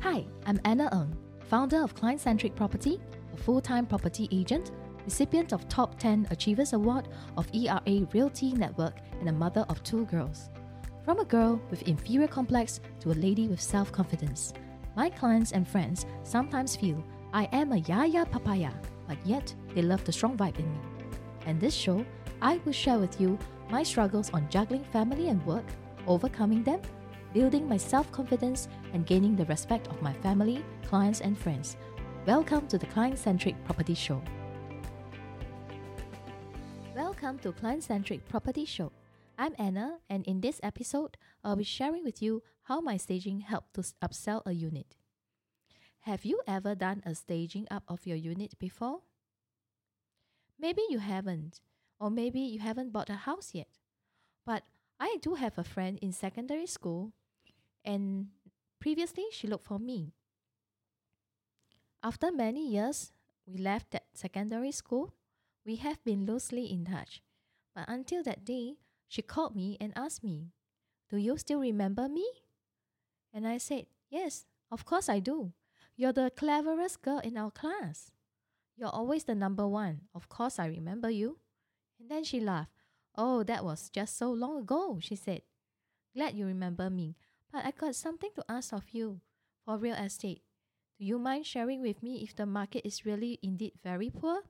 Hi, I'm Anna Ng, founder of Client Centric Property, a full time property agent, recipient of Top 10 Achievers Award of ERA Realty Network, and a mother of two girls. From a girl with inferior complex to a lady with self confidence, my clients and friends sometimes feel I am a yaya papaya, but yet they love the strong vibe in me. And this show, I will share with you my struggles on juggling family and work, overcoming them, building my self confidence, and gaining the respect of my family, clients, and friends. Welcome to the Client Centric Property Show. Welcome to Client Centric Property Show. I'm Anna, and in this episode, I'll be sharing with you how my staging helped to upsell a unit. Have you ever done a staging up of your unit before? Maybe you haven't, or maybe you haven't bought a house yet. But I do have a friend in secondary school, and previously she looked for me. After many years, we left that secondary school. We have been loosely in touch. But until that day, she called me and asked me, Do you still remember me? And I said, Yes, of course I do. You're the cleverest girl in our class. You're always the number one. Of course I remember you. And then she laughed. Oh, that was just so long ago, she said. Glad you remember me, but I got something to ask of you for real estate. Do you mind sharing with me if the market is really indeed very poor?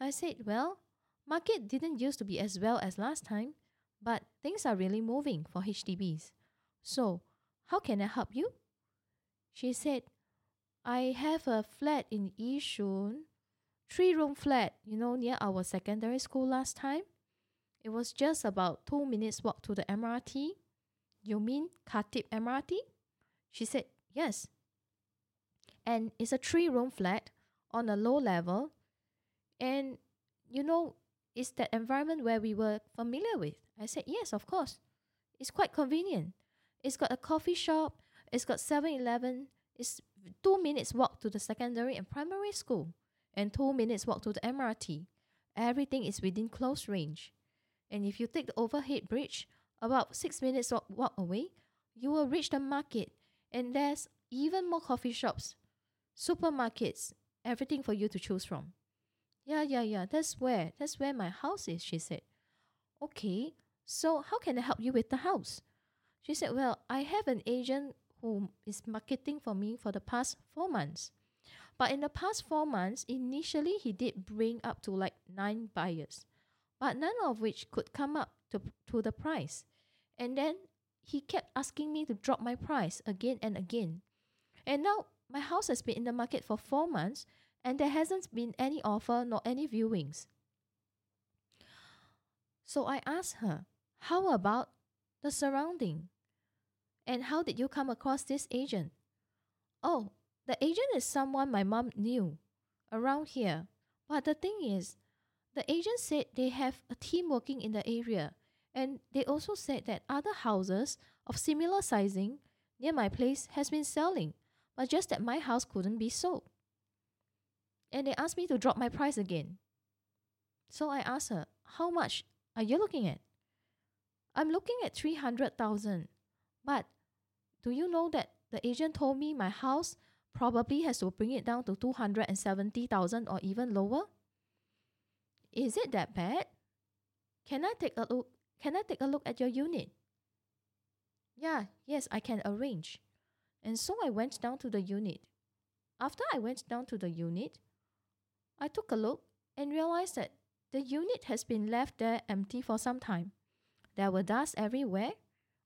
I said, Well, market didn't used to be as well as last time, but things are really moving for HDBs. So, how can I help you? She said, I have a flat in Yishun, three room flat, you know, near our secondary school last time. It was just about two minutes walk to the MRT. You mean Khatib MRT? She said, Yes. And it's a three room flat on a low level. And you know, it's that environment where we were familiar with. I said, Yes, of course. It's quite convenient. It's got a coffee shop, it's got 7 Eleven, it's two minutes walk to the secondary and primary school, and two minutes walk to the MRT. Everything is within close range. And if you take the overhead bridge, about six minutes walk, away, you will reach the market. And there's even more coffee shops, supermarkets, everything for you to choose from. Yeah, yeah, yeah, that's where, that's where my house is, she said. Okay, so how can I help you with the house? She said, Well, I have an agent who is marketing for me for the past four months. But in the past four months, initially he did bring up to like nine buyers, but none of which could come up to, to the price. And then he kept asking me to drop my price again and again. And now my house has been in the market for four months and there hasn't been any offer nor any viewings. So I asked her, How about the surrounding? And how did you come across this agent? Oh, the agent is someone my mom knew around here. But the thing is, the agent said they have a team working in the area, and they also said that other houses of similar sizing near my place has been selling, but just that my house couldn't be sold. And they asked me to drop my price again. So I asked her, "How much are you looking at?" I'm looking at 300,000. But do you know that the agent told me my house probably has to bring it down to 270,000 or even lower? Is it that bad? Can I take a look? Can I take a look at your unit? Yeah, yes, I can arrange. And so I went down to the unit. After I went down to the unit, I took a look and realized that the unit has been left there empty for some time. There were dust everywhere,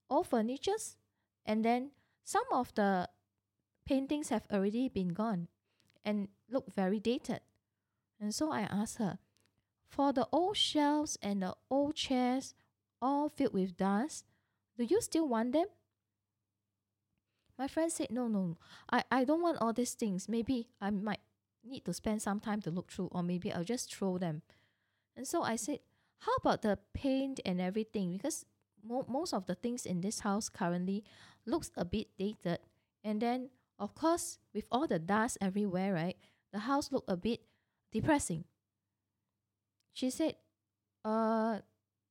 all furnitures, and then some of the paintings have already been gone and look very dated. And so I asked her, for the old shelves and the old chairs, all filled with dust, do you still want them? My friend said, No, no, I, I don't want all these things. Maybe I might need to spend some time to look through, or maybe I'll just throw them. And so I said, How about the paint and everything? Because mo- most of the things in this house currently looks a bit dated. And then, of course, with all the dust everywhere, right, the house looked a bit depressing. She said, uh,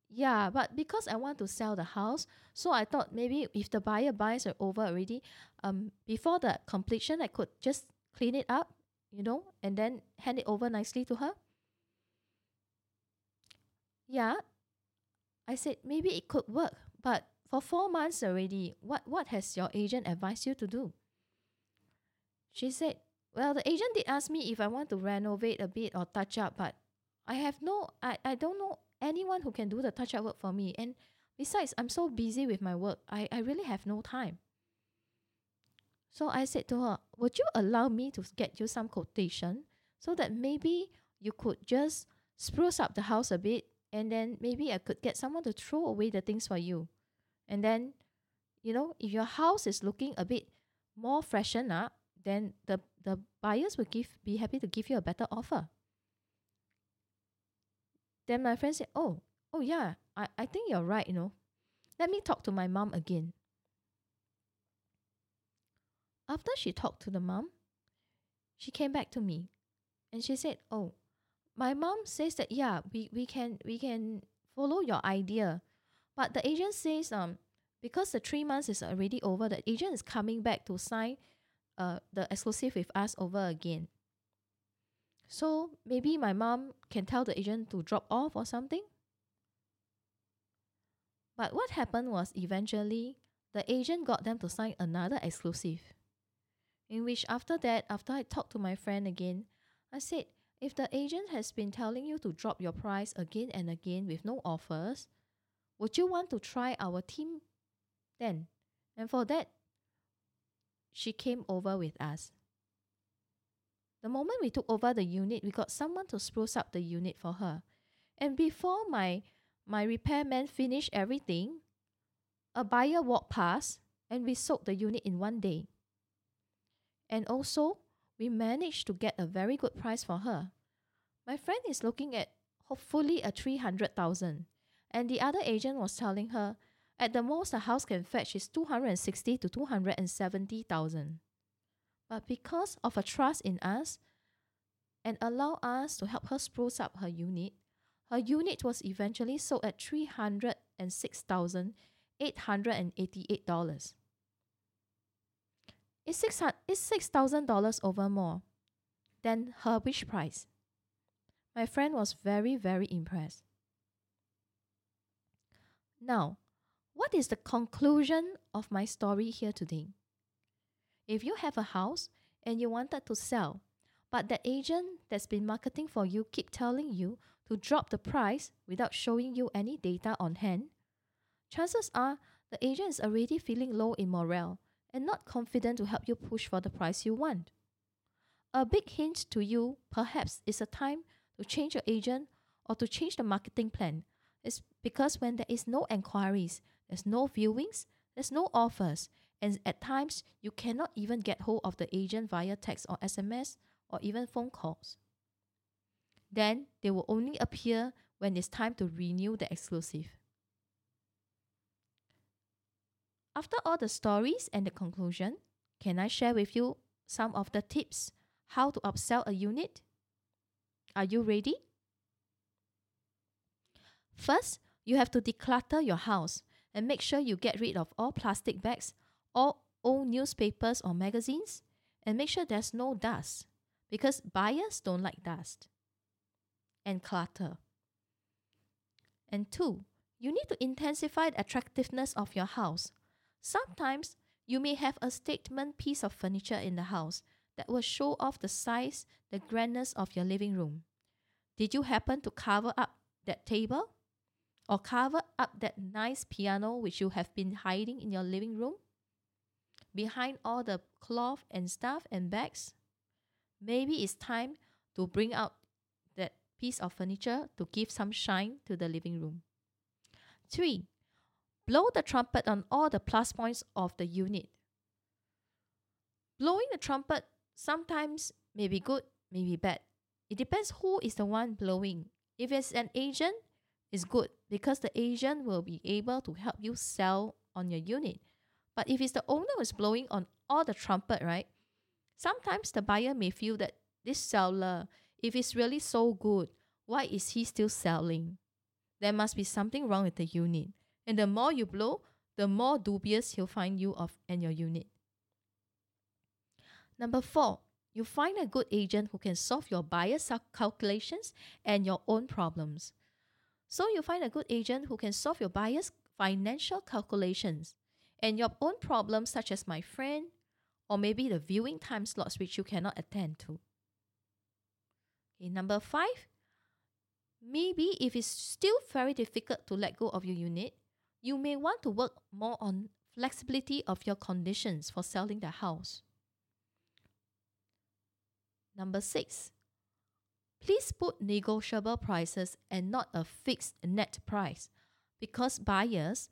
Yeah, but because I want to sell the house, so I thought maybe if the buyer buys it over already, um, before the completion, I could just clean it up, you know, and then hand it over nicely to her. Yeah, I said maybe it could work, but for four months already, what what has your agent advised you to do? She said, well, the agent did ask me if I want to renovate a bit or touch up, but I have no, I, I don't know anyone who can do the touch up work for me. And besides, I'm so busy with my work, I, I really have no time. So I said to her, Would you allow me to get you some quotation so that maybe you could just spruce up the house a bit and then maybe I could get someone to throw away the things for you. And then, you know, if your house is looking a bit more freshened up, then the, the buyers will give be happy to give you a better offer. Then my friend said, Oh, oh yeah, I, I think you're right, you know. Let me talk to my mom again. After she talked to the mom, she came back to me and she said, Oh, my mom says that yeah, we, we can we can follow your idea. But the agent says um because the three months is already over, the agent is coming back to sign uh, the exclusive with us over again. So maybe my mom can tell the agent to drop off or something. But what happened was eventually the agent got them to sign another exclusive. In which, after that, after I talked to my friend again, I said, if the agent has been telling you to drop your price again and again with no offers, would you want to try our team then? And for that, she came over with us. The moment we took over the unit, we got someone to spruce up the unit for her. And before my my repairman finished everything, a buyer walked past and we sold the unit in one day. And also, we managed to get a very good price for her. My friend is looking at hopefully a 300,000 and the other agent was telling her at the most, the house can fetch is 260 to 270,000. But because of her trust in us and allow us to help her spruce up her unit, her unit was eventually sold at $306,888. It's $6,000 over more than her wish price. My friend was very, very impressed. Now, what is the conclusion of my story here today? If you have a house and you wanted to sell, but the agent that's been marketing for you keep telling you to drop the price without showing you any data on hand, chances are the agent is already feeling low in morale and not confident to help you push for the price you want. A big hint to you perhaps is a time to change your agent or to change the marketing plan. It's because when there is no enquiries, there's no viewings, there's no offers, and at times you cannot even get hold of the agent via text or SMS or even phone calls. Then they will only appear when it's time to renew the exclusive. After all the stories and the conclusion, can I share with you some of the tips how to upsell a unit? Are you ready? First, you have to declutter your house and make sure you get rid of all plastic bags, all old newspapers or magazines, and make sure there's no dust because buyers don't like dust and clutter. And two, you need to intensify the attractiveness of your house. Sometimes you may have a statement piece of furniture in the house that will show off the size, the grandness of your living room. Did you happen to cover up that table? or cover up that nice piano which you have been hiding in your living room? Behind all the cloth and stuff and bags? Maybe it's time to bring out that piece of furniture to give some shine to the living room. 3. Blow the trumpet on all the plus points of the unit. Blowing the trumpet sometimes may be good, may be bad. It depends who is the one blowing. If it's an agent, it's good because the agent will be able to help you sell on your unit. But if it's the owner who's blowing on all the trumpet, right? Sometimes the buyer may feel that this seller, if it's really so good, why is he still selling? there must be something wrong with the unit. And the more you blow, the more dubious he'll find you of and your unit. Number four, you find a good agent who can solve your buyer's calculations and your own problems. So you find a good agent who can solve your buyer's financial calculations and your own problems, such as my friend, or maybe the viewing time slots which you cannot attend to. Okay, number five, maybe if it's still very difficult to let go of your unit, you may want to work more on flexibility of your conditions for selling the house. Number six, please put negotiable prices and not a fixed net price because buyers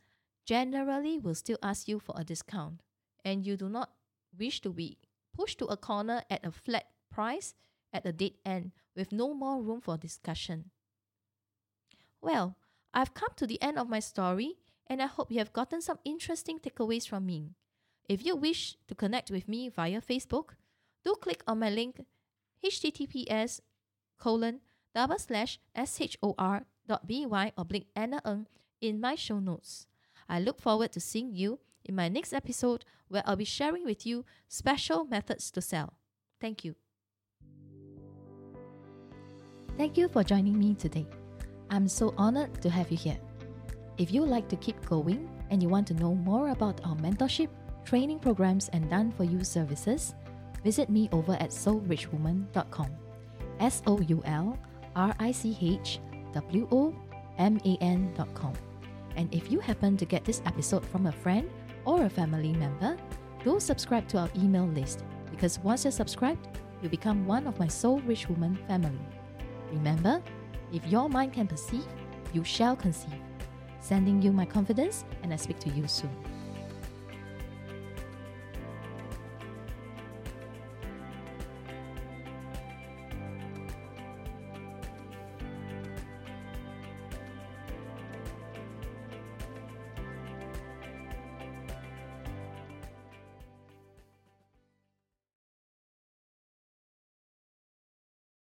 generally will still ask you for a discount and you do not wish to be pushed to a corner at a flat price at a dead end with no more room for discussion. Well, I've come to the end of my story and I hope you have gotten some interesting takeaways from me. If you wish to connect with me via Facebook, do click on my link https colon double slash shor dot by oblique Anna Ng in my show notes. I look forward to seeing you in my next episode where I'll be sharing with you special methods to sell. Thank you. Thank you for joining me today. I'm so honored to have you here. If you like to keep going and you want to know more about our mentorship, training programs, and done for you services, visit me over at soulrichwoman.com. S O U L R I C H W O M A N.com. And if you happen to get this episode from a friend or a family member, do subscribe to our email list because once you're subscribed, you become one of my Soul Rich Woman family. Remember, if your mind can perceive, you shall conceive. Sending you my confidence, and I speak to you soon.